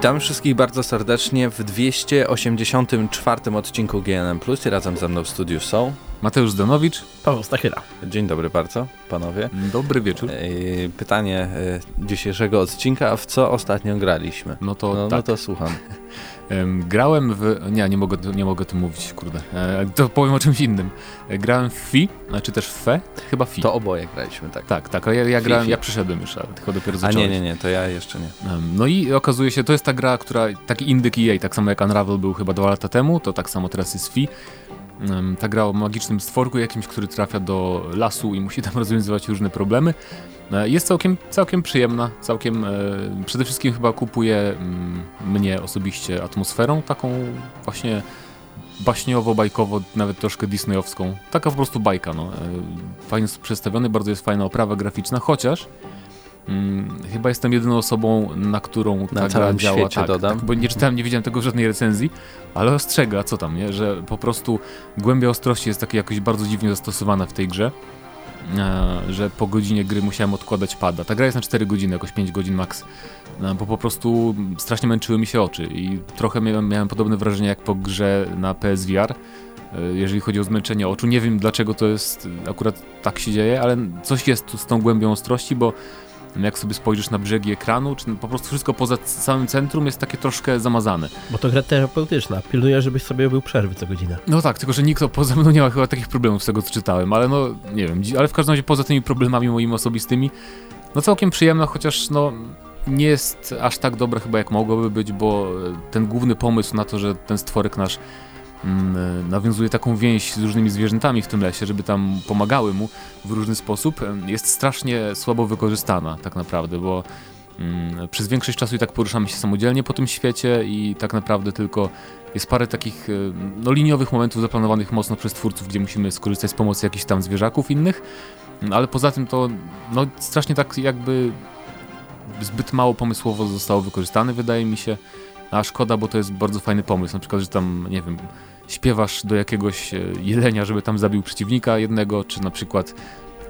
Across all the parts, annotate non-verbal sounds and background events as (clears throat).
Witamy wszystkich bardzo serdecznie w 284 odcinku GNM+. I razem ze mną w studiu są Mateusz Zdanowicz. Paweł Stachyra. Dzień dobry bardzo, panowie. Dobry wieczór. Pytanie e, dzisiejszego odcinka, w co ostatnio graliśmy? No to no, tak. no to słucham. Grałem w... Nie, nie mogę, nie mogę o tym mówić, kurde. E, to powiem o czymś innym. E, grałem w FI, znaczy też w FE, chyba FI. To oboje graliśmy, tak. Tak, tak, ale ja, ja grałem, ja przyszedłem już, ale tylko dopiero A zacząłem. nie, nie, nie, to ja jeszcze nie. No i okazuje się, to jest ta gra, która, taki indyk EA, tak samo jak Unravel był chyba dwa lata temu, to tak samo teraz jest FI. Ta gra o magicznym stworku jakimś, który trafia do lasu i musi tam (laughs) rozwiązywać różne problemy. E, jest całkiem, całkiem przyjemna, całkiem e, przede wszystkim chyba kupuje mm, mnie osobiście atmosferą taką właśnie baśniowo-bajkowo, nawet troszkę disneyowską. Taka po prostu bajka, no. E, fajnie jest przedstawiony, bardzo jest fajna oprawa graficzna, chociaż Hmm, chyba jestem jedyną osobą, na którą ta na gra działa. Świecie, tak, dodam. tak, bo nie czytałem, nie widziałem tego w żadnej recenzji, ale ostrzega, co tam, nie? Że po prostu głębia ostrości jest taka jakoś bardzo dziwnie zastosowana w tej grze. E, że po godzinie gry musiałem odkładać pada. Ta gra jest na 4 godziny, jakoś 5 godzin max, e, bo po prostu strasznie męczyły mi się oczy i trochę miałem, miałem podobne wrażenie jak po grze na PSVR, e, jeżeli chodzi o zmęczenie oczu. Nie wiem dlaczego to jest, akurat tak się dzieje, ale coś jest z tą głębią ostrości, bo jak sobie spojrzysz na brzegi ekranu, czy po prostu wszystko poza samym centrum jest takie troszkę zamazane. Bo to gra terapeutyczna, pilnuje, żebyś sobie robił przerwy co godzinę. No tak, tylko że nikt poza mną nie ma chyba takich problemów z tego co czytałem, ale no nie wiem, ale w każdym razie poza tymi problemami moimi osobistymi, no całkiem przyjemna, chociaż no nie jest aż tak dobra chyba jak mogłoby być, bo ten główny pomysł na to, że ten stworek nasz nawiązuje taką więź z różnymi zwierzętami w tym lesie, żeby tam pomagały mu w różny sposób, jest strasznie słabo wykorzystana tak naprawdę, bo mm, przez większość czasu i tak poruszamy się samodzielnie po tym świecie i tak naprawdę tylko jest parę takich no, liniowych momentów zaplanowanych mocno przez twórców, gdzie musimy skorzystać z pomocy jakichś tam zwierzaków innych, mm, ale poza tym to no, strasznie tak jakby zbyt mało pomysłowo zostało wykorzystane, wydaje mi się. A szkoda, bo to jest bardzo fajny pomysł. Na przykład, że tam, nie wiem, śpiewasz do jakiegoś e, jelenia, żeby tam zabił przeciwnika jednego, czy na przykład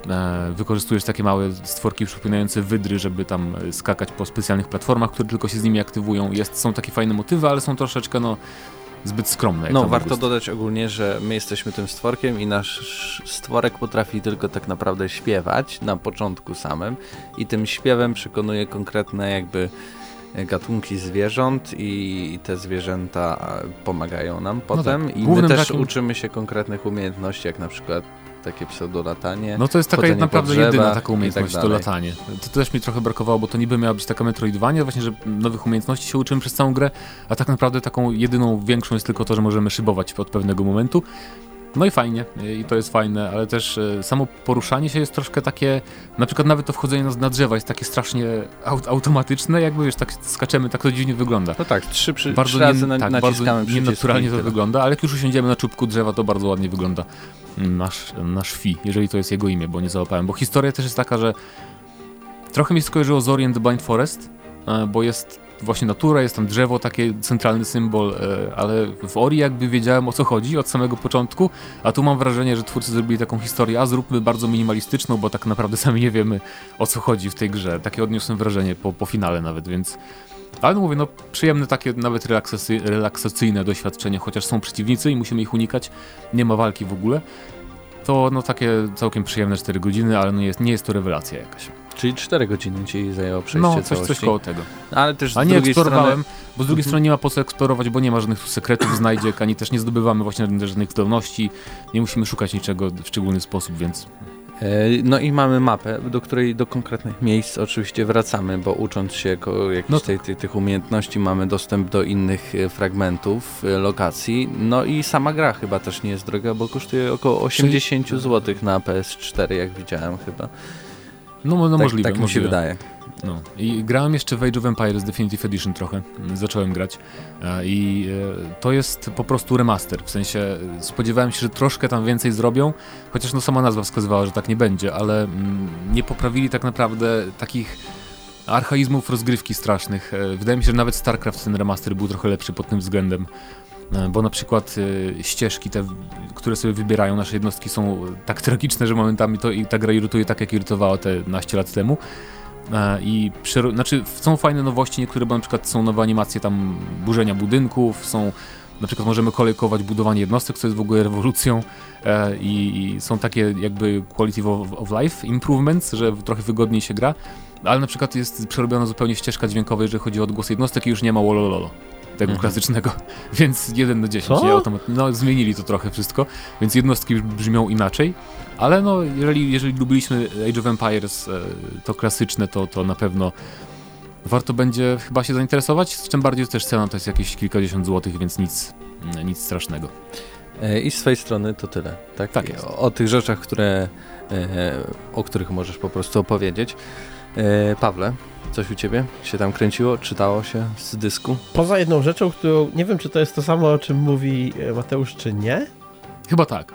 e, wykorzystujesz takie małe stworki przypominające wydry, żeby tam e, skakać po specjalnych platformach, które tylko się z nimi aktywują. Jest, są takie fajne motywy, ale są troszeczkę, no, zbyt skromne. No, warto gust. dodać ogólnie, że my jesteśmy tym stworkiem i nasz stworek potrafi tylko tak naprawdę śpiewać na początku samym i tym śpiewem przekonuje konkretne jakby gatunki zwierząt i te zwierzęta pomagają nam potem no tak. i my też takim... uczymy się konkretnych umiejętności, jak na przykład takie pseudolatanie. No to jest taka naprawdę jedyna taka umiejętność, tak to latanie. To też mi trochę brakowało, bo to niby miała być taka metroidwania, właśnie, że nowych umiejętności się uczymy przez całą grę, a tak naprawdę taką jedyną większą jest tylko to, że możemy szybować od pewnego momentu. No i fajnie, i to jest fajne, ale też e, samo poruszanie się jest troszkę takie, na przykład nawet to wchodzenie na, drzewa jest takie strasznie aut automatyczne, jakby już tak skaczemy, tak to dziwnie wygląda. No tak, trzy, przy, bardzo trzy razy nie, na, tak, bardzo nienaturalnie to wygląda, ale jak już usiądziemy na czubku drzewa, to bardzo ładnie wygląda nasz, nasz fi, jeżeli to jest jego imię, bo nie załapałem, bo historia też jest taka, że trochę mi skojarzyło z Orient Blind Forest, e, bo jest właśnie natura, jest tam drzewo, taki centralny symbol, e, ale w Ori jakby wiedziałem o co chodzi od samego początku, a tu mam wrażenie, że twórcy zrobili taką historię, a zróbmy bardzo minimalistyczną, bo tak naprawdę (laughs) sami nie wiemy o co chodzi w tej grze. Takie odniosłem wrażenie po, po finale nawet, więc... Ale no mówię, no przyjemne takie nawet relaksacyjne doświadczenie, chociaż są przeciwnicy i musimy ich unikać, nie ma walki w ogóle. To no takie całkiem przyjemne 4 godziny, ale no jest, nie jest to rewelacja jakaś. Czyli 4 godziny ci zajęło przejście No, coś, całości. coś koło tego. Ale też A nie eksplorowałem, strony... bo z drugiej mhm. strony nie ma po co eksplorować, bo nie ma żadnych sekretów, znajdziek, ani też nie zdobywamy właśnie żadnych zdolności. Nie musimy szukać niczego w szczególny sposób, więc... E, no i mamy mapę, do której do konkretnych miejsc oczywiście wracamy, bo ucząc się jakichś no tej, tej, tych umiejętności mamy dostęp do innych e, fragmentów, e, lokacji. No i sama gra chyba też nie jest droga, bo kosztuje około 80 zł na PS4, jak widziałem chyba. No, no tak, możliwe. Tak mi możliwe. się wydaje. No. I grałem jeszcze w Age of Empires Definitive Edition trochę. Zacząłem grać. I e, to jest po prostu remaster. W sensie e, spodziewałem się, że troszkę tam więcej zrobią, chociaż no sama nazwa wskazywała, że tak nie będzie, ale mm, nie poprawili tak naprawdę takich archaizmów rozgrywki strasznych. E, wydaje mi się, że nawet StarCraft ten remaster był trochę lepszy pod tym względem. Bo na przykład ścieżki, te, które sobie wybierają nasze jednostki są tak (laughs) tragiczne, że momentami to i ta gra irytuje tak, jak irytowała te naście lat temu. E, I znaczy są fajne nowości, niektóre, bo na przykład są nowe animacje tam burzenia budynków, są na przykład możemy kolejkować budowanie jednostek, co jest w ogóle rewolucją e, i, i, są takie jakby quality of, of, life improvements, że trochę wygodniej się gra, ale na przykład jest przerobiona zupełnie ścieżka dźwiękowa, jeżeli chodzi o odgłos jednostek i już nie ma wolololo tego mhm. klasycznego, (laughs) więc 1 do 10. Ja no, zmienili to trochę wszystko, więc jednostki brzmią inaczej, ale no, jeżeli, jeżeli lubiliśmy Age of Empires, e, to klasyczne, to, to na pewno warto będzie chyba się zainteresować, z czym bardziej też cena to jest jakieś kilkadziesiąt złotych, więc nic, nic strasznego. E, I z swojej strony to tyle, tak? Tak jest. O, o tych rzeczach, które, e, o których możesz po prostu opowiedzieć. Pawle, Coś u ciebie się tam kręciło? Czytało się z dysku? Poza jedną rzeczą, którą nie wiem, czy to jest to samo, o czym mówi e, Mateusz, czy nie. Chyba tak.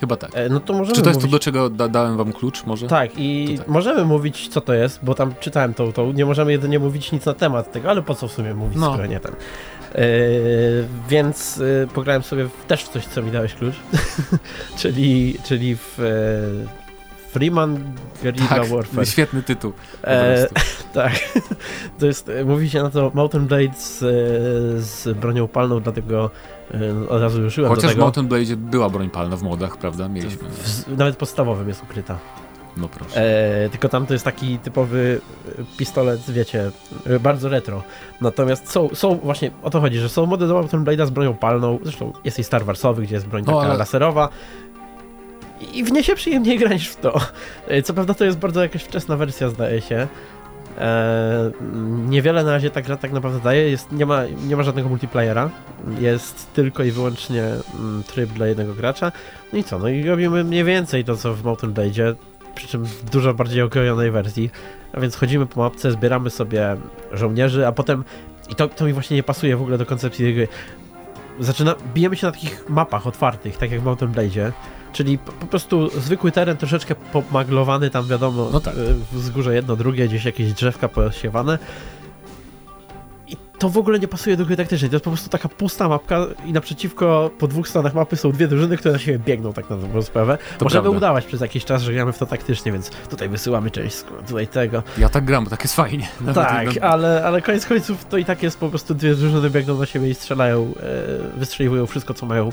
Chyba tak. E, no to możemy Czy to jest mówić... to, do czego da dałem wam klucz może? Tak, i tak. możemy mówić, co to jest, bo tam czytałem to, to nie możemy jedynie mówić nic na temat tego, ale po co w sumie mówić, no. skoro nie ten. E, więc e, pograłem sobie w, też w coś, co mi dałeś klucz, (laughs) czyli, czyli w Freeman Guerrilla tak, Warfare. Świetny tytuł. E, (laughs) tak. (laughs) To jest, mówi się na to Mountain Blade z, z bronią palną, dlatego e, od razu ruszyłem Chociaż do tego. w Mountain Blade była broń palna w modach, prawda? Mieliśmy. W, nawet podstawowym jest ukryta. No proszę. E, tylko tam to jest taki typowy pistolet, wiecie, bardzo retro. Natomiast są, są właśnie, o to chodzi, że są mody do Mountain Blade'a z bronią palną, zresztą jest i Star Warsowy, gdzie jest broń no, taka ale... laserowa, i w się przyjemniej gra w to. E, co prawda to jest bardzo jakaś wczesna wersja, zdaje się. Eee, niewiele na razie ta gra tak naprawdę daje, jest, nie, ma, nie ma żadnego multiplayera, jest tylko i wyłącznie mm, tryb dla jednego gracza. No i co, no i robimy mniej więcej to co w Mountain Blade, przy czym w dużo bardziej okrojonej wersji. A więc chodzimy po mapce, zbieramy sobie żołnierzy, a potem, i to, to mi właśnie nie pasuje w ogóle do koncepcji tej gry, zaczyna, bijemy się na takich mapach otwartych, tak jak w Mountain Blade, Czyli po, prostu zwykły teren troszeczkę pomaglowany, tam wiadomo, no tak. Y, wzgórze jedno, drugie, gdzieś jakieś drzewka posiewane to w ogóle nie pasuje do gry taktycznej. To jest po prostu taka pusta mapka i naprzeciwko po dwóch stronach mapy są dwie drużyny, które na siebie biegną tak na dobrą sprawę. To Możemy prawda. udawać przez jakiś czas, że gramy w to taktycznie, więc tutaj wysyłamy część tutaj tego. Ja tak gram, bo tak jest fajnie. (laughs) Nawet tak, ale, ale koniec końców to i tak jest po prostu dwie drużyny biegną na siebie i strzelają, e, wystrzeliwują wszystko, co mają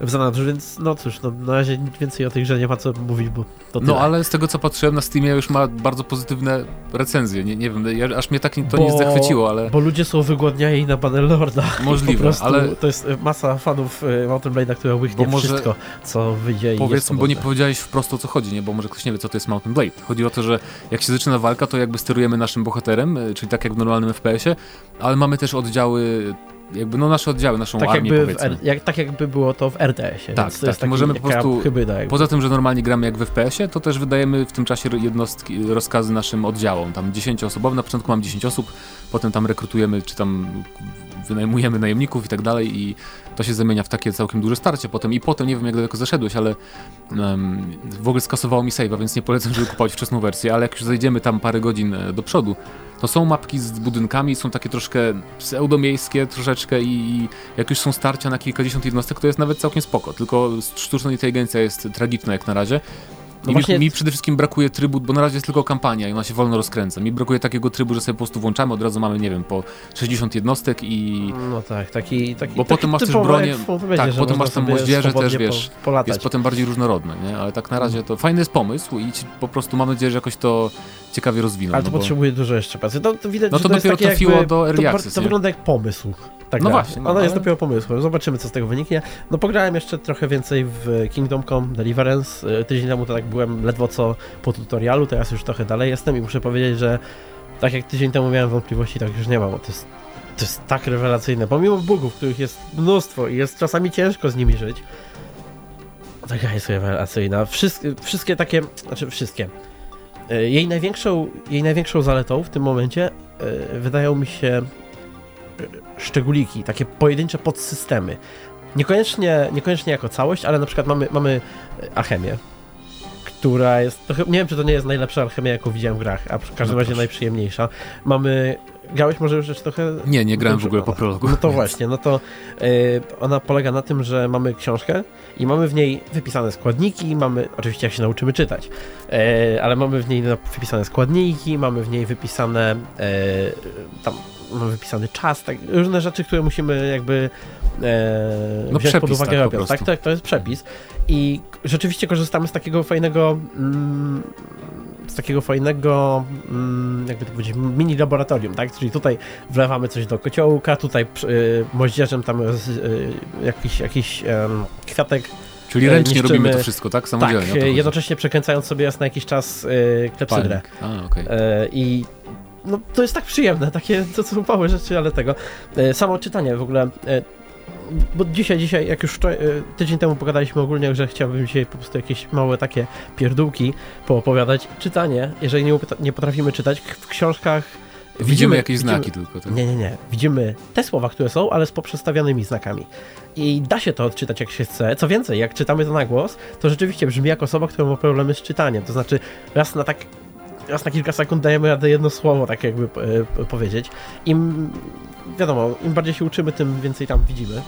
w zanadrzu, więc no cóż, no, na razie nic więcej o tej grze nie ma co mówić, bo to tyle. No ale z tego, co patrzyłem na Steamie, już ma bardzo pozytywne recenzje. Nie, nie wiem, aż mnie tak to bo, nie zachwyciło, ale... Bo ludzie są wygłodni i na Bannerlorda. Możliwe, ale... To jest masa fanów y, Mountain Blade'a, która łychnie bo może... wszystko, co wyjdzie Powiedzmy, bo nie powiedziałeś wprost o co chodzi, nie? Bo może ktoś nie wie, co to jest Mountain Blade. Chodzi o to, że jak się zaczyna walka, to jakby sterujemy naszym bohaterem, y, czyli tak jak w normalnym FPS-ie, ale mamy też oddziały jakby no nasze oddziały, naszą tak armię jakby jak, tak jakby było to w RDS-ie. Tak, tak. Taki, możemy po prostu, poza tym, że normalnie gramy jak w FPS-ie, to też wydajemy w tym czasie jednostki, rozkazy naszym oddziałom. Tam 10 osobowe, na początku mam 10 osób, potem tam rekrutujemy, czy tam wynajmujemy najemników i tak dalej i to się zamienia w takie całkiem duże starcie. Potem i potem, nie wiem jak daleko zaszedłeś, ale um, w ogóle skasowało mi save'a, więc nie polecam, żeby kupować wczesną wersję, ale jak już zajdziemy tam parę godzin e, do przodu, to są mapki z budynkami, są takie troszkę pseudomiejskie troszeczkę i jak już są starcia na kilkadziesiąt jednostek, to jest nawet całkiem spoko, tylko sztuczna inteligencja jest tragiczna jak na razie, no właśnie... mi, mi, przede wszystkim brakuje trybu, bo na razie jest tylko kampania i ona się wolno rozkręca. Mi brakuje takiego trybu, że sobie po prostu włączamy, od razu mamy, nie wiem, po 60 jednostek i... No tak, taki... taki bo taki potem masz też bronię, tak, potem masz tam moździerze też, wiesz, po, jest potem bardziej różnorodne, nie? Ale tak na razie to fajny jest pomysł i po prostu mam nadzieję, że jakoś to ciekawie rozwiną. Ale to no bo... potrzebuje dużo jeszcze pracy. To, to widać, no to dopiero to trafiło jakby, do Early to, Access, to, wygląda jak pomysł. Tak no właśnie. No, Ona ale... jest dopiero pomysłem. Zobaczymy, co z tego wyniknie. No pograłem jeszcze trochę więcej w Kingdom Come Deliverance. E, tydzień temu to tak byłem ledwo co po tutorialu, teraz już trochę dalej jestem i muszę powiedzieć, że tak jak tydzień temu miałem wątpliwości, tak już nie mam, bo to jest, to jest tak rewelacyjne. Pomimo bugów, których jest mnóstwo i jest czasami ciężko z nimi żyć, taka jest rewelacyjna. Wszystkie, wszystkie takie, znaczy wszystkie. E, jej największą, jej największą zaletą w tym momencie yy, wydają mi się szczególiki, takie pojedyncze podsystemy. Niekoniecznie, niekoniecznie jako całość, ale na przykład mamy, mamy alchemię, która jest, to, nie wiem czy to nie jest najlepsza alchemia jaką widziałem w grach, a w każdym no razie najprzyjemniejsza. Mamy Grałeś może już trochę? Nie, nie grałem w ogóle po prologu. No to właśnie, no to y, ona polega na tym, że mamy książkę i mamy w niej wypisane składniki, mamy, oczywiście jak się nauczymy czytać, y, ale mamy w niej wypisane składniki, mamy w niej wypisane y, tam mamy wypisany czas, tak, różne rzeczy, które musimy jakby e, no wziąć przepis, pod uwagę tak, robiąc. Tak, tak, to jest przepis. I rzeczywiście korzystamy z takiego fajnego mm, z takiego fajnego, mm, jakby to powiedzieć, mini laboratorium, tak? Czyli tutaj wlewamy coś do kociołka, tutaj y, moździerzem tam y, jakiś, jakiś kwiatek Czyli e, ręcznie niszczymy, robimy to wszystko, tak? Samodzielnie. Tak, jednocześnie przekręcając sobie raz na jakiś czas y, klepsydrę. A, okay. I no, to jest tak przyjemne, takie to są małe rzeczy, ale tego. Samo czytanie w ogóle bo dzisiaj, dzisiaj, jak już e, tydzień temu pogadaliśmy ogólnie, że chciałbym dzisiaj po prostu jakieś małe takie pierdółki poopowiadać. Czytanie, jeżeli nie, nie potrafimy czytać, w książkach Widzimy, widzimy jakieś widzimy, znaki tylko. Tak? Nie, nie, nie. Widzimy te słowa, które są, ale z poprzestawionymi znakami. I da się to odczytać jak się chce. Co więcej, jak czytamy to na głos, to rzeczywiście brzmi jak osoba, która ma problemy z czytaniem. To znaczy, raz na tak raz na kilka sekund dajemy radę jedno słowo, tak jakby e, powiedzieć. Im, wiadomo, im bardziej się uczymy, tym więcej tam widzimy.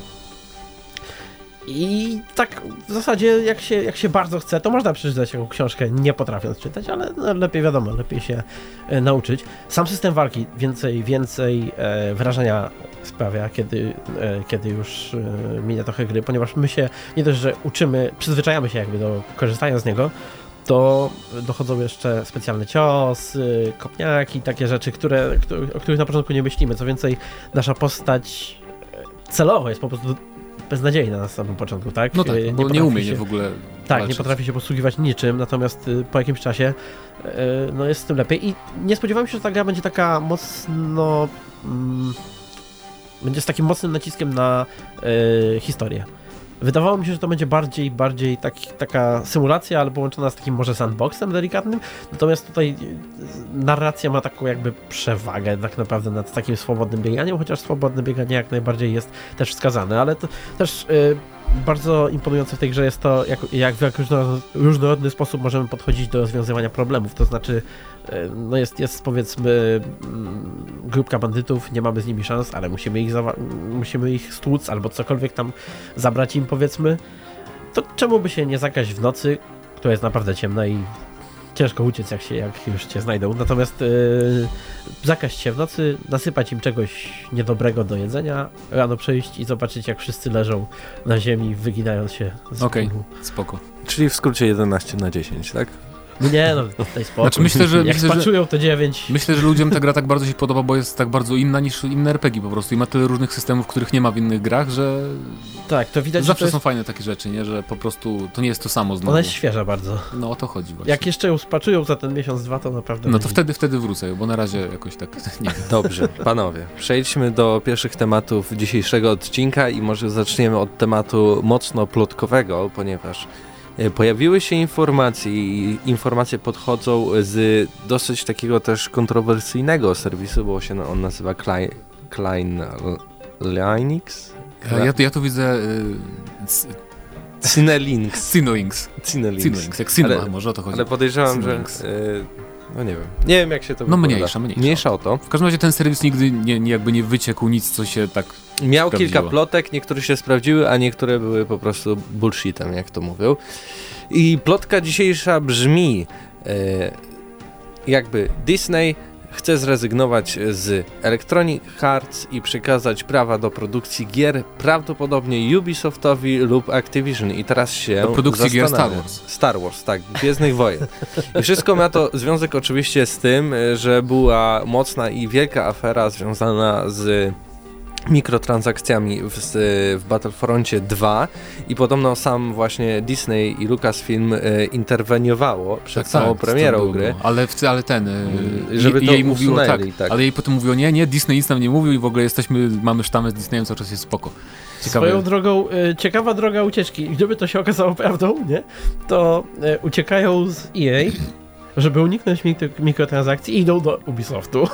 I tak w zasadzie, jak się, jak się bardzo chce, to można przeczytać taką książkę, nie potrafiąc czytać, ale no, lepiej wiadomo, lepiej się e, nauczyć. Sam system walki więcej, więcej e, wrażenia sprawia, kiedy, e, kiedy już e, minie trochę gry, ponieważ my się nie dość, że uczymy, przyzwyczajamy się jakby do korzystania z niego, to dochodzą jeszcze specjalne ciosy, kopniaki, takie rzeczy, które, o których na początku nie myślimy. Co więcej, nasza postać celowo jest po prostu beznadziejna na samym początku, tak? No tak, nie bo nie umie się, w ogóle Tak, walczyć. nie potrafi się posługiwać niczym, natomiast y, po jakimś czasie y, no jest z tym lepiej i nie spodziewałem się, że ta gra będzie taka mocno... Mm, będzie z takim mocnym naciskiem na y, historię. Wydawało mi się, że to będzie bardziej, bardziej tak, taka symulacja, ale połączona z takim może sandboxem delikatnym. Natomiast tutaj y, narracja ma taką jakby przewagę tak naprawdę nad takim swobodnym bieganiem, chociaż swobodne bieganie jak najbardziej jest też wskazane, ale to też yy, bardzo imponujące w tej grze jest to, jak, jak w różnorodny sposób możemy podchodzić do rozwiązywania problemów. To znaczy, e, no jest, jest powiedzmy mm, grupka bandytów, nie mamy z nimi szans, ale musimy ich, musimy ich stłuc albo cokolwiek tam zabrać im powiedzmy. To czemu by się nie zagrać w nocy, która jest naprawdę ciemna i ciężko uciec, jak, się, jak już cię znajdą. Natomiast yy, zakaść się w nocy, nasypać im czegoś niedobrego do jedzenia, rano przejść i zobaczyć, jak wszyscy leżą na ziemi, wyginając się z Okej, okay, spoko. Czyli w skrócie 11 na 10, tak? Nie, no, daj spokój. Znaczy myślę, że, Jak myślę, że, to 9. Myślę, że ludziom ta gra tak bardzo się podoba, bo jest tak bardzo inna niż inne RPG po prostu i ma tyle różnych systemów, których nie ma w innych grach, że... Tak, to widać, Zawsze to są fajne takie rzeczy, nie? Że po prostu to nie jest to samo znowu. Ona jest świeża bardzo. No o to chodzi właśnie. Jak jeszcze ją spaczują za ten miesiąc, dwa, to naprawdę... No to wtedy, wtedy wrócę, bo na razie jakoś tak (laughs) nie. Dobrze, panowie, przejdźmy do pierwszych tematów dzisiejszego odcinka i może zaczniemy od tematu mocno plotkowego, ponieważ pojawiły się informacje i informacje podchodzą z dosyć takiego też kontrowersyjnego serwisu, bo się on nazywa Klein, Klein Linux. Ja, ja tu widzę y, Cinelinks. Cinelinks. Cinelinks. Cinelinks, jak Cinema, ale, może o to chodzi. Ale podejrzewam, że... Y, no nie wiem. Nie wiem jak się to No mniejsza, mniejsza. Mniejsza o to. W każdym razie ten serwis nigdy nie, nie jakby nie wyciekł nic, co się tak Miał sprawdziło. kilka plotek, niektóre się sprawdziły, a niektóre były po prostu bullshitem, jak to mówią. I plotka dzisiejsza brzmi, e, jakby Disney chce zrezygnować z Electronic Arts i przekazać prawa do produkcji gier prawdopodobnie Ubisoftowi lub Activision. I teraz się. Do produkcji gier Star Wars. Star Wars, tak, Gwiezdnych Wojen. I wszystko ma to związek oczywiście z tym, że była mocna i wielka afera związana z mikrotransakcjami w, w Battlefroncie 2 i podobno sam właśnie Disney i Lucasfilm e, interweniowało przed tak, samą tak, premierą gry. Ale, ale ten, e, żeby to jej mówiło tak, tak, ale jej potem mówiło nie, nie, Disney nic nam nie mówił i w ogóle jesteśmy, mamy sztamę z Disneyem, cały czas jest spoko. Ciekawe. Swoją drogą, e, ciekawa droga ucieczki. Gdyby to się okazało prawdą, nie, to e, uciekają z EA żeby uniknąć mikrotransakcji idą do Ubisoftu.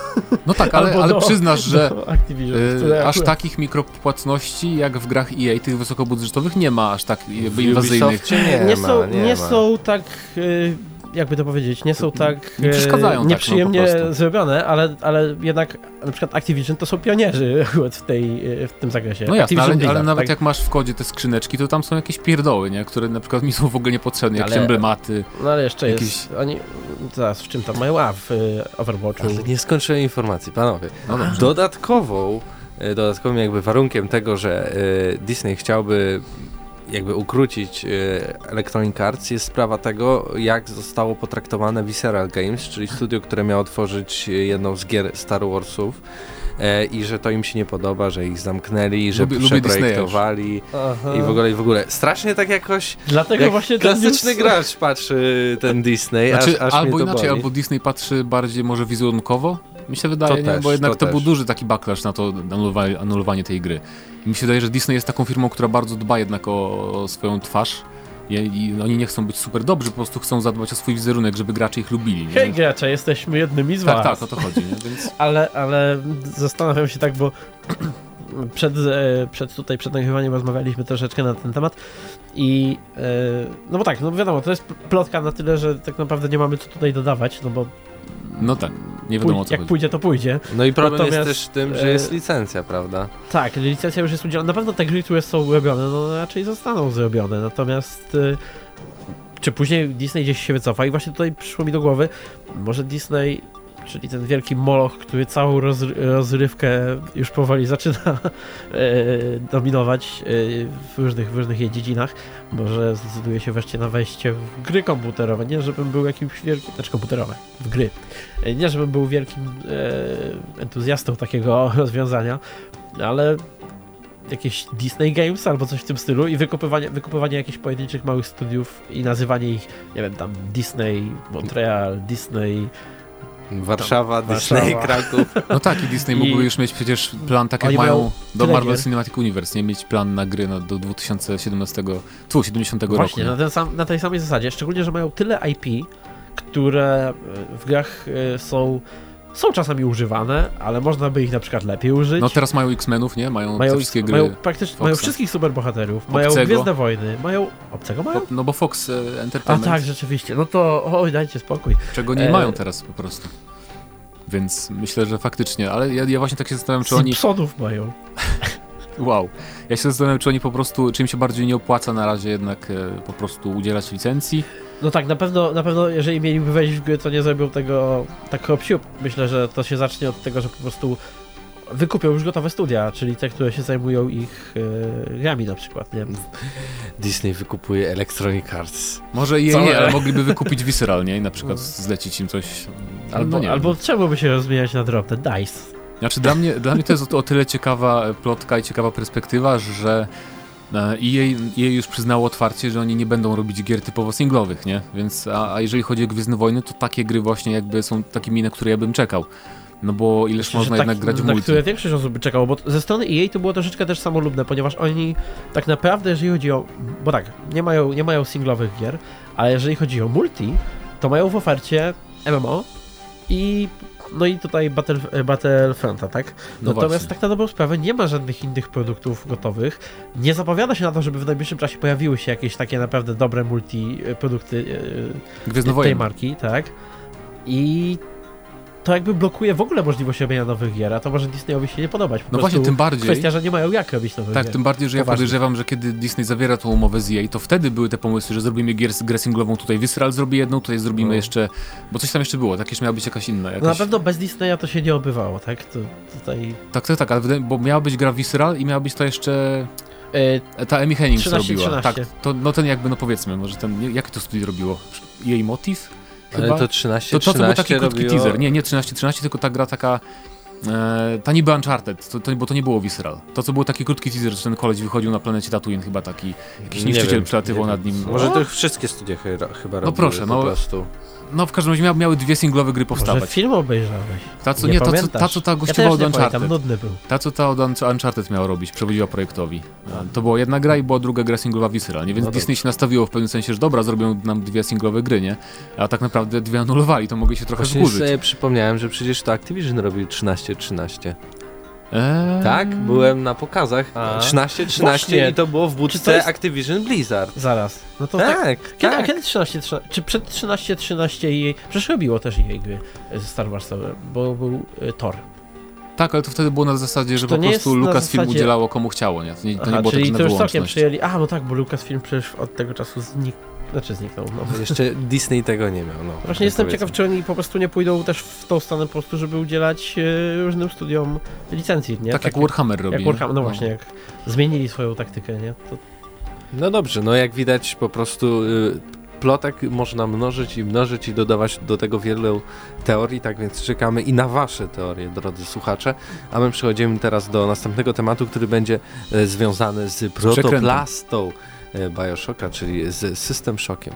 No tak, (laughs) ale, ale do, przyznasz, że (laughs) y, aż takich mikropłatności jak w grach EA, tych wysokobudżetowych nie ma aż tak inwazyjnych. Nie, nie, ma, są, nie, nie są tak... Y, jakby to powiedzieć, nie są tak Nie przeszkadzają e, tak, nieprzyjemnie no, zrobione, ale, ale jednak na przykład Activision to są pionierzy akurat (laughs) w, tej, e, w tym zakresie. No jasne, ale, ale Blizzard, nawet tak? jak masz w kodzie te skrzyneczki, to tam są jakieś pierdoły, nie? które na przykład mi są w ogóle niepotrzebne, jakieś Ale- emblematy. No ale jeszcze jakieś- jest, oni, zaraz w czym tam mają, a w e, Overwatchu. Ale nie skończyłem informacji, panowie. No. Dodatkową, e, dodatkowym jakby warunkiem tego, że Disney chciałby jakby ukrócić e, Electronic Arts jest sprawa tego, jak zostało potraktowane Visceral Games, czyli studio, które miało tworzyć e, jedną z gier Star Warsów e, i że to im się nie podoba, że ich zamknęli, że Lubię- przeprojektowali i w ogóle i w ogóle. Strasznie tak jakoś Dlatego jak właśnie klasyczny news- gracz patrzy ten Disney, Znaczy, aż, aż albo mnie to inaczej, boli. albo Disney patrzy bardziej może wizerunkowo, mi się wydaje, nie? też, bo jednak to to, był duży taki backlash na to anulowanie, anulowanie tej gry. I mi się wydaje, że Disney jest taką firmą, która bardzo dba jednak o, o swoją twarz i, oni nie chcą być super dobrzy, po prostu chcą zadbać o swój wizerunek, żeby gracze ich lubili. Nie? Hej gracze, jesteśmy jednymi z tak, was. tak, o to chodzi, nie? Więc (laughs) Ale, ale zastanawiam się tak, bo (clears throat) przed, e, przed tutaj, przed nagrywaniem rozmawialiśmy troszeczkę na ten temat i e, no bo tak, no wiadomo, to jest plotka na tyle, że tak naprawdę nie mamy co tutaj dodawać, no bo no tak, nie wiadomo o pój- co jak chodzi. pójdzie, to pójdzie. No i problem Natomiast, jest też w tym, e, że jest licencja, prawda? Tak, licencja już jest udzielona. Na pewno te gry, które są robione, no raczej zostaną zrobione. Natomiast y, czy później Disney gdzieś się wycofa? I właśnie tutaj przyszło mi do głowy, może Disney, czyli ten wielki moloch, który całą roz, rozrywkę już powoli zaczyna y, (laughs) dominować y, w, różnych, w różnych jej dziedzinach, może zdecyduje się wreszcie na wejście w gry komputerowe. Nie, żebym był jakimś wielkim, znaczy komputerowe, w gry. Y, Nie, żebym był wielkim e, entuzjastą takiego (laughs) rozwiązania, ale jakieś Disney Games albo coś w tym stylu i wykupywanie, wykupywanie jakichś pojedynczych małych studiów i nazywanie ich, nie wiem, tam Disney, Montreal, Disney. Warszawa, Warszawa. Disney, Kraków. No tak, i Disney I- mógłby już mieć przecież plan, tak jak Oni mają do Marvel gier. Cinematic Universe, nie mieć plan na gry na, do 2017, tu, 70 roku. Właśnie, nie? na, na tej samej zasadzie, szczególnie, że mają tyle IP, które e, w grach e, są, są czasami używane, ale można by ich na przykład lepiej użyć. No teraz mają X-Menów, nie? Mają, mają, wszystkie gry. mają praktycznie mają wszystkich superbohaterów, mają. Gwiezdne Wojny, mają... Obcego mają? No bo Fox e, A Entertainment, tak, rzeczywiście. No to oj, dajcie spokój. czego nie e- mają teraz po prostu. Więc myślę, że faktycznie, ale ja, ja właśnie tak się zastanawiam, czy oni... Simpsonów mają. (laughs) Wow. Ja się zastanawiam, czy oni po prostu, czy im się bardziej nie opłaca na razie jednak e, po prostu udzielać licencji. No tak, na pewno, na pewno jeżeli mieliby wejść w gry, to nie zrobią tego tak hop siup. Myślę, że to się zacznie od tego, że po prostu wykupią już gotowe studia, czyli te, które się zajmują ich e, grami na przykład, nie? Disney wykupuje Electronic Arts. Może je nie, ale mogliby wykupić Visceral, nie? I na przykład zlecić im coś... Albo, nie albo czemu by się rozwijać na drobne? DICE. Znaczy dla mnie, dla mnie to jest o, o tyle ciekawa plotka i ciekawa perspektywa, że e, EA, EA już przyznało otwarcie, że oni nie będą robić gier typowo singlowych, nie? Więc, a, a jeżeli chodzi o Gwiezdne Wojny, to takie gry właśnie jakby są takimi, na które ja bym czekał. No bo ileż Myślę, można że jednak tak, grać w na multi. które większość osób by czekało, bo ze strony EA to było troszeczkę też samolubne, ponieważ oni tak naprawdę, jeżeli chodzi o... Bo tak, nie mają, nie mają singlowych gier, ale jeżeli chodzi o multi, to mają w ofercie MMO i no i tutaj Battle, Battlefronta, tak? No Natomiast właśnie. tak na dobrą sprawę nie ma żadnych innych produktów gotowych. Nie zapowiada się na to, żeby w najbliższym czasie pojawiły się jakieś takie naprawdę dobre multi e, produkty e, tej marki, tak? I to jakby blokuje w ogóle możliwość robienia nowych gier, a to może Disneyowi się nie podobać. Po No właśnie, tym bardziej. Kwestia, że nie mają jak robić nowych Tak, gier. tym bardziej, że ja Poważnie. podejrzewam, że kiedy Disney zawiera tą umowę z EA, to wtedy były te pomysły, że zrobimy gier, grę singlową, tutaj Visceral zrobi jedną, tutaj zrobimy No. jeszcze, bo coś tam jeszcze było, tak jeszcze miała być jakaś inna. Jakaś... No na pewno bez Disneya to się nie odbywało, tak? To, tutaj... Tak, tak, tak, ale bo miała być gra Visceral i miała być to jeszcze E, ta Amy Hennig 13, robiła. 13. Tak, to, no ten jakby, no powiedzmy, może ten, jakie to studio robiło? Jej Motiv? Ale Chyba? to 13, To, to, to był 13 taki krótki robiło... teaser. Nie, nie 13-13, tylko ta gra taka. E, ta niby Uncharted, to, to, bo to nie było Visceral. To, co był taki krótki teaser, że ten koleś wychodził na planecie Tatooine, chyba taki jakiś Nie niszczyciel wiem, przelatywał nie nad nim. Może to wszystkie studia chyba, robiły proszę, po no. prostu. No w każdym razie miały, miały dwie singlowe gry może powstawać. film obejrzałeś. Ta co, nie, nie, ta, co, ta, co ta ja gościowała też do nie pamiętam, Uncharted. nudny był. Ta, co ta od Unch- Uncharted miała robić, przewodziła projektowi. To była jedna gra i była druga gra singlowa Visceral, nie? Więc No Disney się nastawiło w pewnym sensie, że dobra, zrobią nam dwie singlowe gry, nie? A tak naprawdę dwie anulowali, to mogli się trochę Właśnie wkurzyć. sobie przypomniałem, że przecież to Activision robił 13-13. Eee, Tak, byłem na pokazach A. 13-13 Właśnie. i to było w budce jest- Activision Blizzard. Zaraz. No to tak. Tak, Kiedy, tak. kiedy 13, 13? Czy przed 13, 13 i Przecież robiło też jej gry e, Star Warsowe, bo był e, Thor. Tak, ale to wtedy było na zasadzie, że To po nie prostu Lucasfilm zasadzie- udzielało komu chciało, nie? To nie, to nie Aha, było czyli takie na to już całkiem przyjęli. A, no tak, bo Lucasfilm przecież od tego czasu znikł. Znaczy zniknął. No. (laughs) Jeszcze Disney tego nie miał. No, Właśnie jestem powiedzmy. ciekaw, czy oni po prostu nie pójdą też w tą stronę po prostu, żeby udzielać e, różnym studiom licencji, nie? Tak jak Warhammer robi. Jak? Warhammer, no właśnie, jak zmienili swoją taktykę, nie? To No dobrze, no jak widać po prostu y, plotek można mnożyć i mnożyć i dodawać do tego wielu teorii, tak więc czekamy i na wasze teorie, drodzy słuchacze. A my przechodzimy teraz do następnego tematu, który będzie e, związany z protoplastą Bioshocka, czyli z System Shockiem.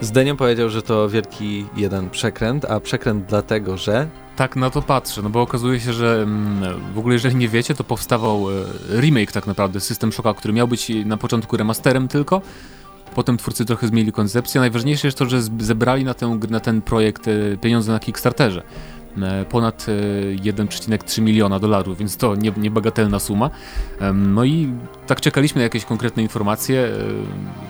Zdenio powiedział, że to wielki jeden przekręt, a przekręt dlatego, że Tak na to patrzę, no bo okazuje się, że mm, w ogóle jeżeli nie wiecie, to powstawał e, remake tak naprawdę System Shocka, który miał być na początku remasterem tylko. Potem twórcy trochę zmienili koncepcję. Najważniejsze jest to, że zebrali na, na ten projekt e, pieniądze na Kickstarterze. E, Ponad e, 1,3 miliona dolarów, więc to nie- niebagatelna suma. No i tak czekaliśmy na jakieś konkretne informacje, e,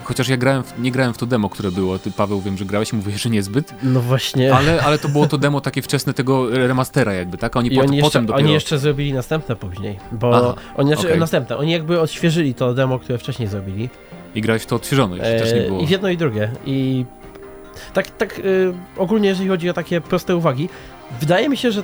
chociaż ja grałem w, nie grałem w to demo, które było. Ty, Paweł, wiem, że grałeś i mówiłeś, że niezbyt. no właśnie. Ale, ale to było to demo takie wczesne tego remastera jakby, tak? Oni, I pot, oni jeszcze, potem dopiero... oni jeszcze zrobili następne później, bo Aha, oni znaczy, okej. następne, oni jakby odświeżyli to demo, które wcześniej zrobili. I grałeś w to odświeżone, jeszcze też nie E, było. I jedno i drugie. I tak, tak y, ogólnie jeżeli chodzi o takie proste uwagi, wydaje mi się, że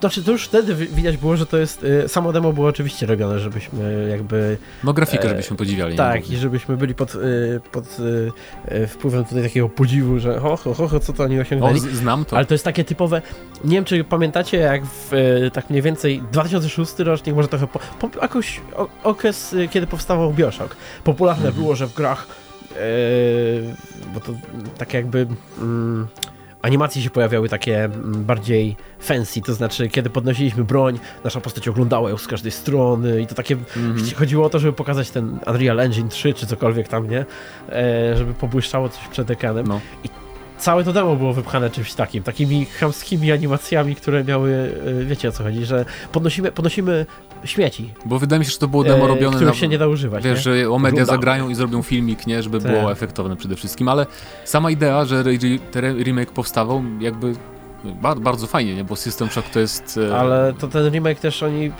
znaczy to już wtedy wi- widać było, że to jest, y, samo demo było oczywiście robione, żebyśmy jakby, No grafikę, e, żebyśmy podziwiali. tak, i żebyśmy byli pod, y, pod y, y, wpływem tutaj takiego podziwu, że ho, ho, ho, ho co to oni O, osiągnęli. z, znam to. Ale to jest takie typowe. Nie wiem, czy pamiętacie, jak w tak mniej więcej 2006 rocznik, może trochę po, po jakoś o, okres, kiedy powstawał Bioshock. Popularne Mhm. było, że w grach, bo to tak jakby. Mm, Animacje się pojawiały takie mm, bardziej fancy, to znaczy kiedy podnosiliśmy broń, nasza postać oglądała ją z każdej strony i to takie Mhm. chodziło o to, żeby pokazać ten Unreal Engine 3 czy cokolwiek tam, nie? E, żeby pobłyszczało coś przed ekranem No. Całe to demo było wypchane czymś takim, takimi chamskimi animacjami, które miały, y, wiecie o co chodzi, że podnosimy, podnosimy śmieci, Bo wydaje mi się, że to było demo e, robione których na... się nie da używać, Wiesz, nie? że o media zagrają i zrobią filmik, nie? Żeby Tak. było efektowne przede wszystkim, ale sama idea, że ten remake powstawał, jakby ba- bardzo fajnie, nie? Bo System Shock to jest... e, Ale to ten remake też oni,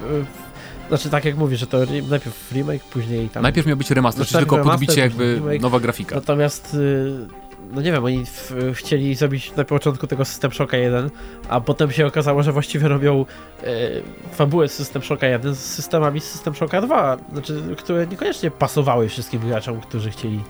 znaczy tak jak mówisz, że to najpierw remake, później tam... Najpierw miał być remaster, czyli Zostawił tylko remaster, podbicie jakby remake. nowa grafika. Natomiast, y, no nie wiem, oni w, chcieli zrobić na początku tego System Shocka 1, a potem się okazało, że właściwie robią y, fabułę z System Shocka 1 z systemami z System Shocka 2, znaczy, które niekoniecznie pasowały wszystkim graczom, którzy chcieli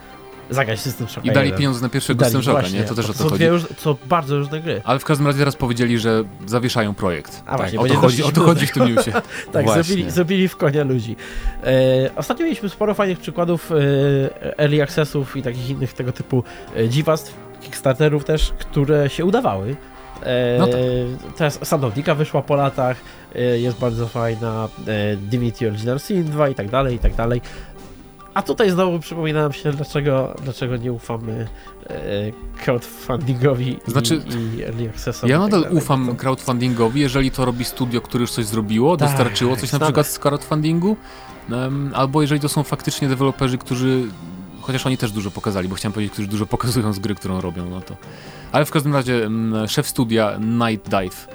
zagrać System Shocka I dali 1. pieniądze na pierwszego Dali, System Shocka, właśnie, nie? To też o to to chodzi. róż, to bardzo różne gry. Ale w każdym razie teraz powiedzieli, że zawieszają projekt. A właśnie, o to chodzi, o to chodzi w tym newsie. (laughs) Tak, Właśnie. zrobili, zrobili w konia ludzi. E, ostatnio mieliśmy sporo fajnych przykładów e, early accessów i takich innych tego typu e, dziwactw, kickstarterów też, które się udawały. E, No tak. Teraz Sandownika wyszła po latach, e, jest bardzo fajna, e, Divinity Original Sin 2 i tak dalej, i tak dalej. A tutaj znowu przypominałem się, dlaczego, dlaczego nie ufamy e, crowdfundingowi Znaczy, i, i early accessowi. Ja tak nadal dalej. ufam To- crowdfundingowi, jeżeli to robi studio, które już coś zrobiło, Tak, dostarczyło coś na przykład z crowdfundingu, em, albo jeżeli to są faktycznie deweloperzy, którzy, chociaż oni też dużo pokazali, bo chciałem powiedzieć, którzy dużo pokazują z gry, którą robią, no to... Ale w każdym razie em, szef studia Night Dive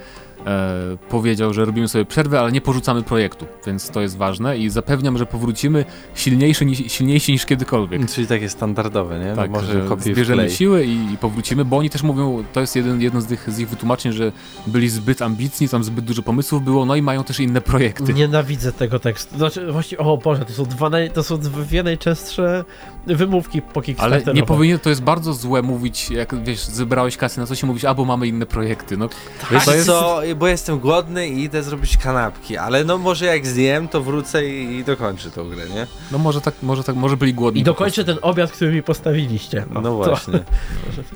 e, powiedział, że robimy sobie przerwę, ale nie porzucamy projektu, więc to jest ważne i zapewniam, że powrócimy silniejszy, niż, silniejsi niż kiedykolwiek. Czyli takie standardowe, nie? Tak, no może zbierzemy siły i, i powrócimy, bo oni też mówią, to jest jeden, jedno z, tych, z ich wytłumaczeń, że byli zbyt ambitni, tam zbyt dużo pomysłów było, no i mają też inne projekty. Nienawidzę tego tekstu. Znaczy, właściwie, o Boże, to są, dwa naj, to są dwie najczęstsze wymówki po Ale Kickstarterowe. nie powinien, to jest bardzo złe mówić, jak wiesz, zebrałeś kasy na coś i mówisz, albo mamy inne projekty, no. Wiesz to jest- co, bo jestem głodny i idę zrobić kanapki, ale no może jak zjem, to wrócę i, i dokończę tą grę, nie? No może tak, może tak, może byli głodni. I dokończę ten obiad, który mi postawiliście. No, to- właśnie. (laughs) prostu.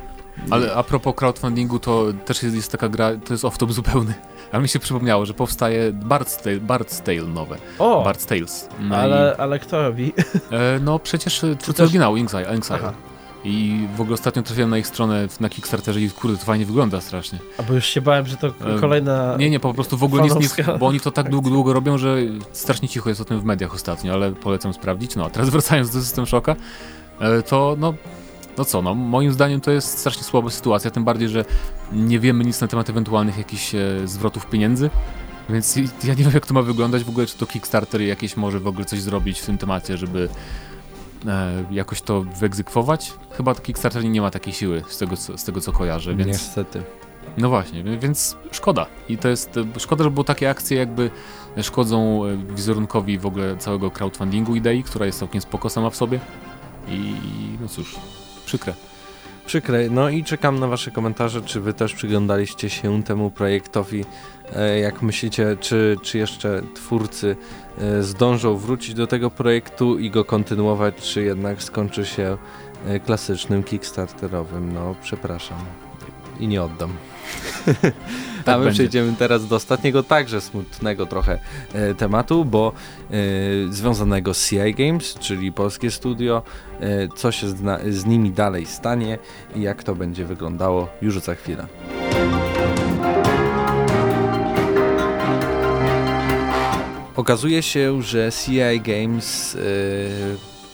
Ale a propos crowdfundingu, to też jest, jest taka gra, to jest off-top zupełny. (laughs) A mi się przypomniało, że powstaje Bard's Tale, Bard's Tale nowe. O, Bard's Tales. No ale, ale kto robi? i, e, no przecież twórcy też- oryginału, Exile. Exile. I w ogóle ostatnio trafiłem na ich stronę na Kickstarterze i kurde, to fajnie wygląda strasznie. A bo już się bałem, że to kolejna... Nie, nie, po prostu w ogóle nic, nic, bo oni to tak długo, długo robią, że strasznie cicho jest o tym w mediach ostatnio, ale polecam sprawdzić. No, a teraz (laughs) wracając do System Shocka, e, to no, no co, no moim zdaniem to jest strasznie słaba sytuacja, tym bardziej, że nie wiemy nic na temat ewentualnych jakichś e, zwrotów pieniędzy. Więc ja nie wiem, jak to ma wyglądać w ogóle, czy to Kickstarter jakieś może w ogóle coś zrobić w tym temacie, żeby e, jakoś to wyegzekwować. Chyba Kickstarter nie ma takiej siły, z tego co, z tego, co kojarzę. Więc... Niestety. No właśnie, więc szkoda. I to jest szkoda, że było takie akcje jakby szkodzą e, wizerunkowi w ogóle całego crowdfundingu idei, która jest całkiem spoko sama w sobie. I no cóż, przykre. Przykre. No i czekam na wasze komentarze, czy wy też przyglądaliście się temu projektowi E, jak myślicie, czy, czy jeszcze twórcy e, zdążą wrócić do tego projektu i go kontynuować, czy jednak skończy się e, klasycznym kickstarterowym? No, przepraszam. I nie oddam. (laughs) Tak A my będzie. przejdziemy teraz do ostatniego, także smutnego trochę e, tematu, bo e, związanego z CI Games, czyli polskie studio, e, co się z, na, z nimi dalej stanie i jak to będzie wyglądało już za chwilę. Okazuje się, że CI Games yy,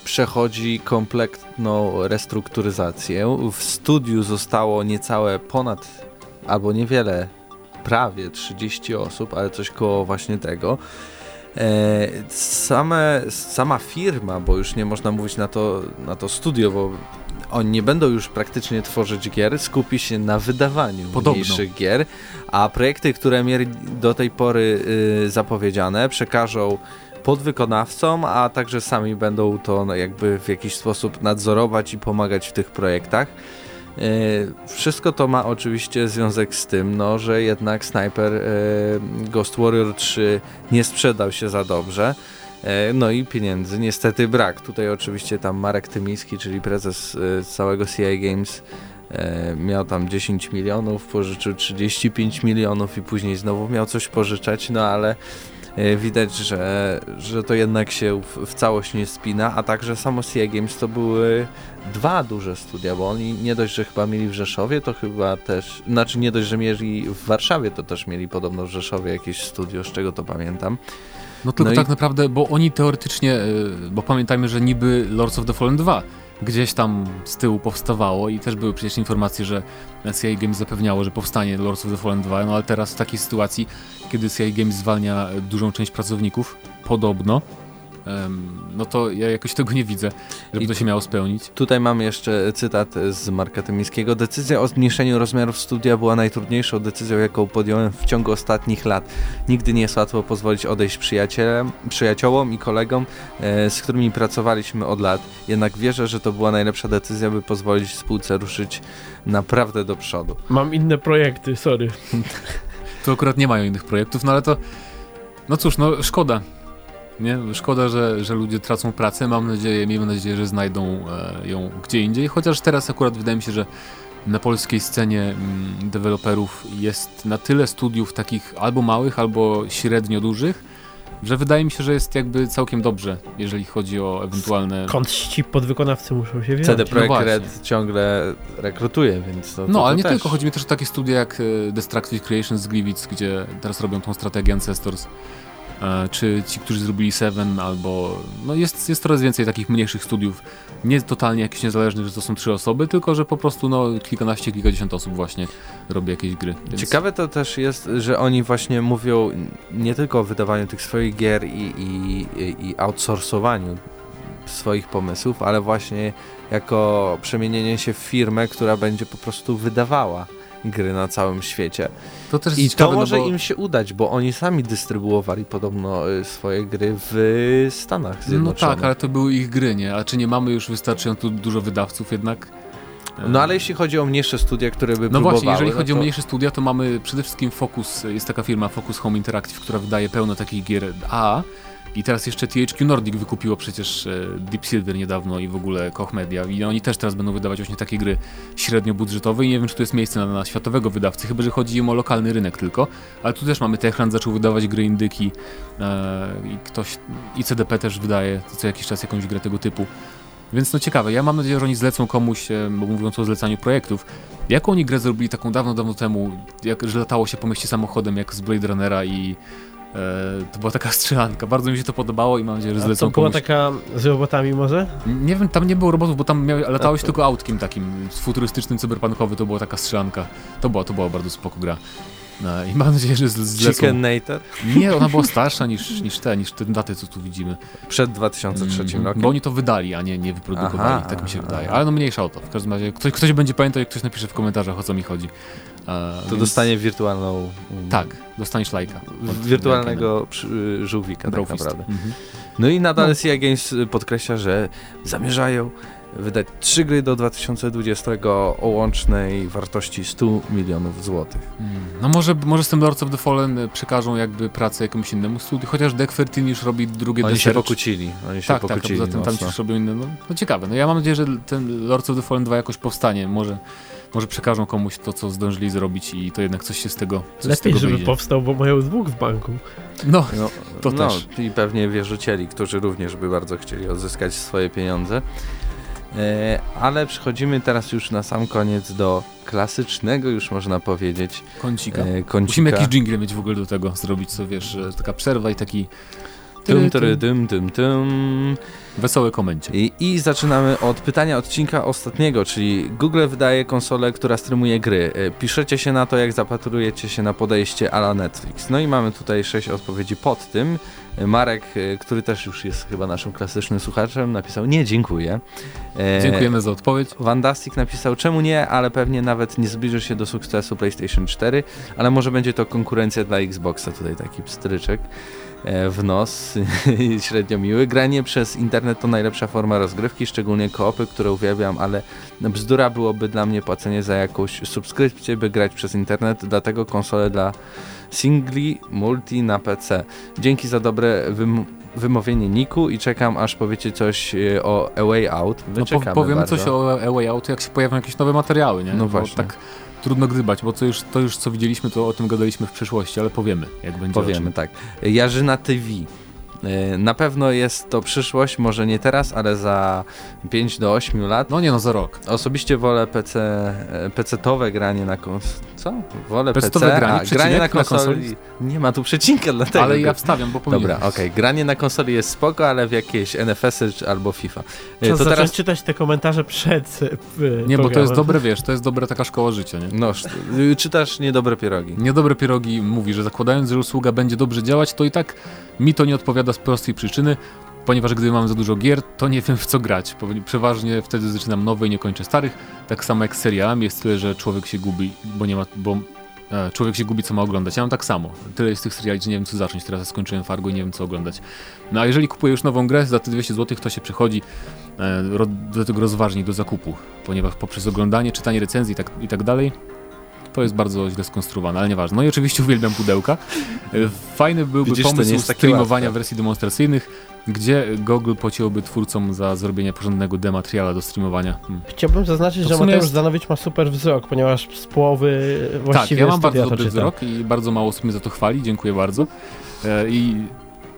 przechodzi kompletną restrukturyzację. W studiu zostało niecałe ponad, albo niewiele, prawie 30 osób, ale coś koło właśnie tego. E, same, sama firma, bo już nie można mówić na to, na to studio, bo oni nie będą już praktycznie tworzyć gier, skupi się na wydawaniu Podobno. mniejszych gier, a projekty, które mieli do tej pory y, zapowiedziane, przekażą podwykonawcom, a także sami będą to jakby w jakiś sposób nadzorować i pomagać w tych projektach. Y, wszystko to ma oczywiście związek z tym, no, że jednak Sniper y, Ghost Warrior 3 nie sprzedał się za dobrze. E, no i pieniędzy niestety brak. Tutaj oczywiście tam Marek Tymiński, czyli prezes e, całego CI Games e, miał tam 10 milionów, pożyczył 35 milionów i później znowu miał coś pożyczać, no ale widać, że, że to jednak się w, w całość nie spina, a także samo CI Games to były dwa duże studia, bo oni nie dość, że chyba mieli w Rzeszowie, to chyba też, znaczy nie dość, że mieli w Warszawie, to też mieli podobno w Rzeszowie jakieś studio, z czego to pamiętam. No tylko no tak i... naprawdę, bo oni teoretycznie, e, bo pamiętajmy, że niby Lords of the Fallen 2 gdzieś tam z tyłu powstawało i też były przecież informacje, że CI Games zapewniało, że powstanie Lords of the Fallen 2, no ale teraz w takiej sytuacji, kiedy CI Games zwalnia dużą część pracowników, podobno, no to ja jakoś tego nie widzę, żeby I to się miało spełnić. Tutaj mamy jeszcze cytat z Marka Tymińskiego. Decyzja o zmniejszeniu rozmiarów studia była najtrudniejszą decyzją, jaką podjąłem w ciągu ostatnich lat. Nigdy nie jest łatwo pozwolić odejść przyjacielem, przyjaciołom i kolegom, e, z którymi pracowaliśmy od lat. Jednak wierzę, że to była najlepsza decyzja, by pozwolić spółce ruszyć naprawdę do przodu. Mam inne projekty, sorry. (laughs) to akurat nie mają innych projektów, no ale to no cóż, no szkoda. Nie? Szkoda, że, że ludzie tracą pracę. Mam nadzieję, miejmy nadzieję, że znajdą e, ją gdzie indziej. Chociaż teraz akurat wydaje mi się, że na polskiej scenie mm, deweloperów jest na tyle studiów takich albo małych, albo średnio dużych, że wydaje mi się, że jest jakby całkiem dobrze, jeżeli chodzi o ewentualne... Skąd ci podwykonawcy muszą się wziąć? CD Projekt no Red ciągle rekrutuje, więc to, No, to ale nie też. tylko, chodzi mi też o takie studia jak e, Destructive Creations z Gliwic, gdzie teraz robią tą strategię Ancestors czy ci, którzy zrobili Seven, albo no jest, jest coraz więcej takich mniejszych studiów, nie totalnie jakichś niezależnych, że to są trzy osoby, tylko że po prostu no kilkanaście, kilkadziesiąt osób właśnie robi jakieś gry. Więc... Ciekawe to też jest, że oni właśnie mówią nie tylko o wydawaniu tych swoich gier i, i, i outsourcowaniu swoich pomysłów, ale właśnie jako przemienienie się w firmę, która będzie po prostu wydawała gry na całym świecie. To też I ciekawe, to no może no bo... im się udać, bo oni sami dystrybuowali podobno y, swoje gry w Stanach Zjednoczonych. No tak, ale to były ich gry, nie? A czy nie mamy już wystarczająco dużo wydawców jednak? No ale jeśli chodzi o mniejsze studia, które by No właśnie, jeżeli no chodzi to... o mniejsze studia, to mamy przede wszystkim Focus, jest taka firma Focus Home Interactive, która wydaje pełno takich gier A, i teraz jeszcze THQ Nordic wykupiło przecież e, Deep Silver niedawno i w ogóle Koch Media. I oni też teraz będą wydawać właśnie takie gry średnio budżetowe i nie wiem, czy tu jest miejsce na, na światowego wydawcy, chyba że chodzi im o lokalny rynek tylko, ale tu też mamy Techland zaczął wydawać gry indyki e, i ktoś, i CDP też wydaje co jakiś czas jakąś grę tego typu. Więc no ciekawe, ja mam nadzieję, że oni zlecą komuś, e, mówiąc o zlecaniu projektów, jaką oni grę zrobili taką dawno, dawno temu, jak, że latało się po mieście samochodem jak z Blade Runnera i to była taka (laughs) strzelanka. Bardzo mi się to podobało i mam nadzieję, że A zlecą to była komuś. taka z robotami może? Nie wiem, tam nie było robotów, bo tam miały, latało się to- tylko autkiem takim futurystycznym, cyberpunkowy, to była taka strzelanka. To była, to była bardzo spoko gra. No, I mam nadzieję, że zlecą... Chicken Nator Nie, ona była starsza niż, niż te, niż te daty, co tu widzimy. przed 2003 Mhm. rokiem. Bo oni to wydali, a nie, nie wyprodukowali, Aha, tak mi się aha, wydaje. Ale no mniejsza o to. W każdym razie ktoś, ktoś będzie pamiętał, jak ktoś napisze w komentarzach, o co mi chodzi. To więc- dostanie wirtualną... mm, Tak, dostaniesz lajka. Wirtualnego przy, żółwika tak naprawdę. Mhm. No i nadal No. CI Games podkreśla, że zamierzają wydać trzy gry do 2020 o łącznej wartości 100 milionów złotych. Mm. No może, może z tym Lords of the Fallen e, przekażą jakby pracę jakiemuś innemu studiu, chociaż Deck 13 już robi drugie Oni The się Search. pokłócili. Oni się Tak, tak, pokłócili tym tam mocno. ci robią inne. No, no ciekawe, no ja mam nadzieję, że ten Lords of the Fallen 2 jakoś powstanie. Może, może przekażą komuś to, co zdążyli zrobić i to jednak coś się z tego coś z Lepiej, tego żeby wyjdzie. powstał, bo mają dwóch w banku. No, No, To no, też. I pewnie wierzycieli, którzy również by bardzo chcieli odzyskać swoje pieniądze. E, ale przechodzimy teraz już na sam koniec do klasycznego, już można powiedzieć, kącika. e, kącika. Musimy jakiś jingle mieć w ogóle do tego zrobić, co wiesz, że taka przerwa i taki Tum, tyry, dym, dym, dym. wesołe komencie. I, I zaczynamy od pytania odcinka ostatniego, czyli Google wydaje konsolę, która streamuje gry. E, Piszecie się na to, jak zapatrujecie się na podejście ala Netflix. No i mamy tutaj sześć odpowiedzi pod tym. E, Marek, e, który też już jest chyba naszym klasycznym słuchaczem, napisał nie, dziękuję. Dziękujemy za odpowiedź. Vandastic napisał, czemu nie, ale pewnie nawet nie zbliży się do sukcesu PlayStation 4, ale może będzie to konkurencja dla Xboxa, tutaj taki pstryczek w nos, (laughs) średnio miły. Granie przez internet to najlepsza forma rozgrywki, szczególnie koopy, które uwielbiam, ale bzdura byłoby dla mnie płacenie za jakąś subskrypcję, by grać przez internet, dlatego konsole dla singli, multi na PC. Dzięki za dobre wym wymowienie niku i czekam aż powiecie coś e, o A Way Out. My No, powiem bardzo. coś o A Way Out, jak się pojawią jakieś nowe materiały, nie? No Bo właśnie. tak trudno gdybać, bo to już, to już co widzieliśmy, to o tym gadaliśmy w przyszłości, ale powiemy, jak będzie Powiemy, tak. Jarzyna TV. E, Na pewno jest to przyszłość, może nie teraz, ale za 5 do 8 lat. No nie no, za rok. Osobiście wolę PC, e, PC-towe granie na konsoli. Co? Wolę PC, granie, a, granie na na konsoli. konsoli? Nie ma tu przecinka dlatego. ale ja wstawiam, bo Dobra, powinieneś. okej. Granie na konsoli jest spoko, ale w jakieś NFS-y czy- albo FIFA. E, Czas To zacząć teraz czytać te komentarze przed e, Nie, bo to jest dobre, wiesz, to jest dobra taka szkoła życia, nie? no, y, czytasz niedobre pierogi. Niedobre pierogi mówi, że zakładając, że usługa będzie dobrze działać, to i tak mi to nie odpowiada z prostej przyczyny, ponieważ gdy mam za dużo gier, to nie wiem w co grać. Przeważnie wtedy zaczynam nowe i nie kończę starych. Tak samo jak z serialami jest tyle, że człowiek się gubi, bo nie ma, bo e, człowiek się gubi co ma oglądać. Ja mam tak samo. Tyle jest tych seriali, że nie wiem co zacząć. Teraz skończyłem Fargo i nie wiem co oglądać. No a jeżeli kupuję już nową grę za te 200 zł, to się przychodzi e, do tego rozważnie do zakupu, ponieważ poprzez oglądanie, czytanie recenzji tak, i tak dalej to jest bardzo źle skonstruowane, ale nieważne. No i oczywiście uwielbiam pudełka. Fajny byłby Widzisz, pomysł streamowania wersji demonstracyjnych, gdzie Google pociąłby twórcom za zrobienie porządnego demateriala do streamowania. Hmm. Chciałbym zaznaczyć, że Mateusz jest- Zanowicz ma super wzrok, ponieważ z połowy Tak, właściwie ja mam bardzo dobry wzrok i bardzo mało osób mnie za to chwali, dziękuję bardzo. E, I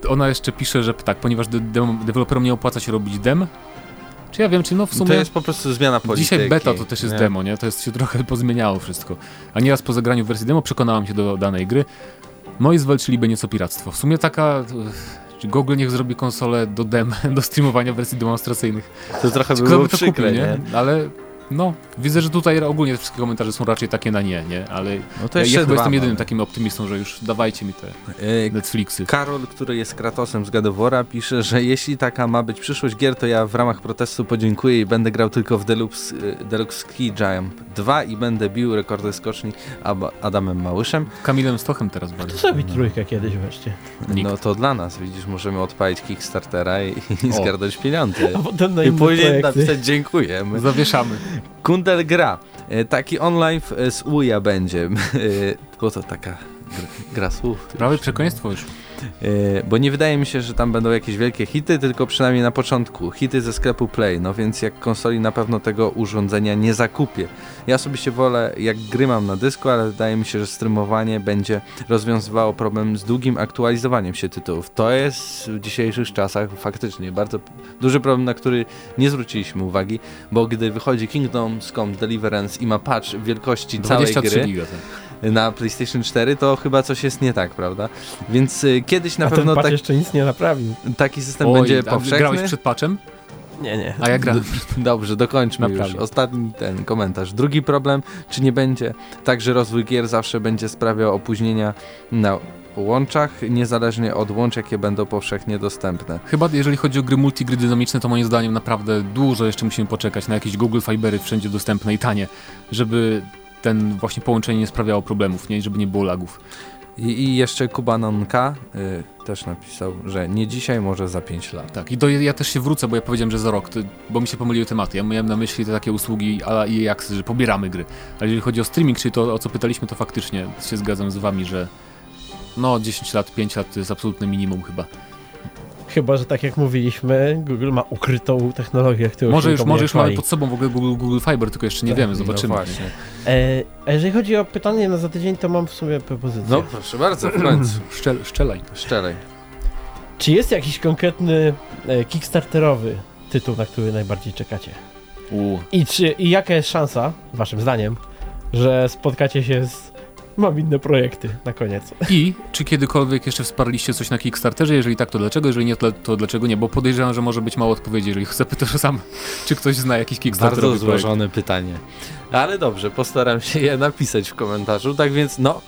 ona jeszcze pisze, że tak, ponieważ de deweloperom nie opłaca się robić dem, czy ja wiem, czy no w sumie... To jest po prostu zmiana polityki. Dzisiaj beta to też jest nie? demo, nie? To jest się trochę pozmieniało wszystko. A nieraz po zagraniu w wersji demo przekonałem się do danej gry. No i zwalczyliby nieco piractwo. W sumie taka... e, Google niech zrobi konsolę do dem, (laughs) do streamowania wersji demonstracyjnych. To trochę było by to przykre, kupił, nie? Ale no, widzę, że tutaj ogólnie wszystkie komentarze są raczej takie na nie, nie? Ale No to ja, jeszcze ja chyba dwa jestem jedynym mamy. takim optymistą, że już dawajcie mi te E, Netflixy. Karol, który jest Kratosem z Gadowora, pisze, że jeśli taka ma być przyszłość gier, to ja w ramach protestu podziękuję i będę grał tylko w Deluxe, e, Deluxe Ski Jump 2 i będę bił rekordy skoczni Ab- Adamem Małyszem. Kamilem Stochem teraz To bardziej. zrobi trójkę kiedyś wreszcie. Nikt. No to dla nas, widzisz, możemy odpalić Kickstartera i, i zgarnąć pieniądze. A potem na I później napisać dziękujemy. Zawieszamy. Kundel gra. E, Taki online z UJA będzie. (laughs) E, Bo to taka gra słów. Prawie przekleństwo już. Yy, bo nie wydaje mi się, że tam będą jakieś wielkie hity, tylko przynajmniej na początku. Hity ze sklepu Play, no więc jak konsoli na pewno tego urządzenia nie zakupię. Ja osobiście wolę, jak gry mam na dysku, ale wydaje mi się, że streamowanie będzie rozwiązywało problem z długim aktualizowaniem się tytułów. To jest w dzisiejszych czasach faktycznie bardzo duży problem, na który nie zwróciliśmy uwagi, bo gdy wychodzi Kingdoms Come Deliverance i ma patch wielkości całej gry, giga, tak na PlayStation 4, to chyba coś jest nie tak, prawda? Więc y, kiedyś na A pewno ten tak, jeszcze nic nie naprawił. taki system Oj, będzie a powszechny. Grałeś przed patchem? Nie, nie. A ja grałem. (laughs) Dobrze, dokończmy Naprawię. już. Ostatni ten komentarz. Drugi problem, czy nie będzie tak, że rozwój gier zawsze będzie sprawiał opóźnienia na łączach, niezależnie od łącz, jakie będą powszechnie dostępne. Chyba jeżeli chodzi o gry multi, gry dynamiczne, to moim zdaniem naprawdę dużo jeszcze musimy poczekać na jakieś Google Fibery wszędzie dostępne i tanie, żeby ten właśnie połączenie nie sprawiało problemów, nie? żeby nie było lagów. I, i jeszcze Kubanonka y, też napisał, że nie dzisiaj, może za 5 lat. Tak, i do, ja też się wrócę, bo ja powiedziałem, że za rok, to, bo mi się pomyliły tematy. Ja miałem na myśli te takie usługi a EA Access, że pobieramy gry. Ale jeżeli chodzi o streaming, czyli to, o co pytaliśmy, to faktycznie się zgadzam z wami, że no 10 lat, 5 lat to jest absolutne minimum chyba. Chyba, że tak jak mówiliśmy, Google ma ukrytą technologię, którą Może już, może nie już mamy pod sobą w ogóle Google, Google Fiber, tylko jeszcze nie Tak, wiemy, no zobaczymy. No właśnie. E, a jeżeli chodzi o pytanie na za tydzień, to mam w sumie propozycję. No proszę bardzo, w końcu. (clears throat) Szczel, szczelaj. Szczelej. Czy jest jakiś konkretny e, kickstarterowy tytuł, na który najbardziej czekacie? U. I, czy, I jaka jest szansa, waszym zdaniem, że spotkacie się z... Mam inne projekty na koniec. I czy kiedykolwiek jeszcze wsparliście coś na Kickstarterze? Jeżeli tak, to dlaczego? Jeżeli nie, to, dlaczego nie? Bo podejrzewam, że może być mało odpowiedzi, jeżeli zapytasz sam, czy ktoś zna jakiś Kickstarterowy Bardzo projekt. złożone pytanie. Ale dobrze, postaram się je napisać w komentarzu. Tak więc, no,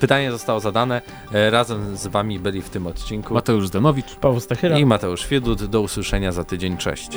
pytanie zostało zadane. E, Razem z wami byli w tym odcinku Mateusz Zdanowicz. Paweł Stachyra. i Mateusz Wiedut. Do usłyszenia za tydzień. Cześć.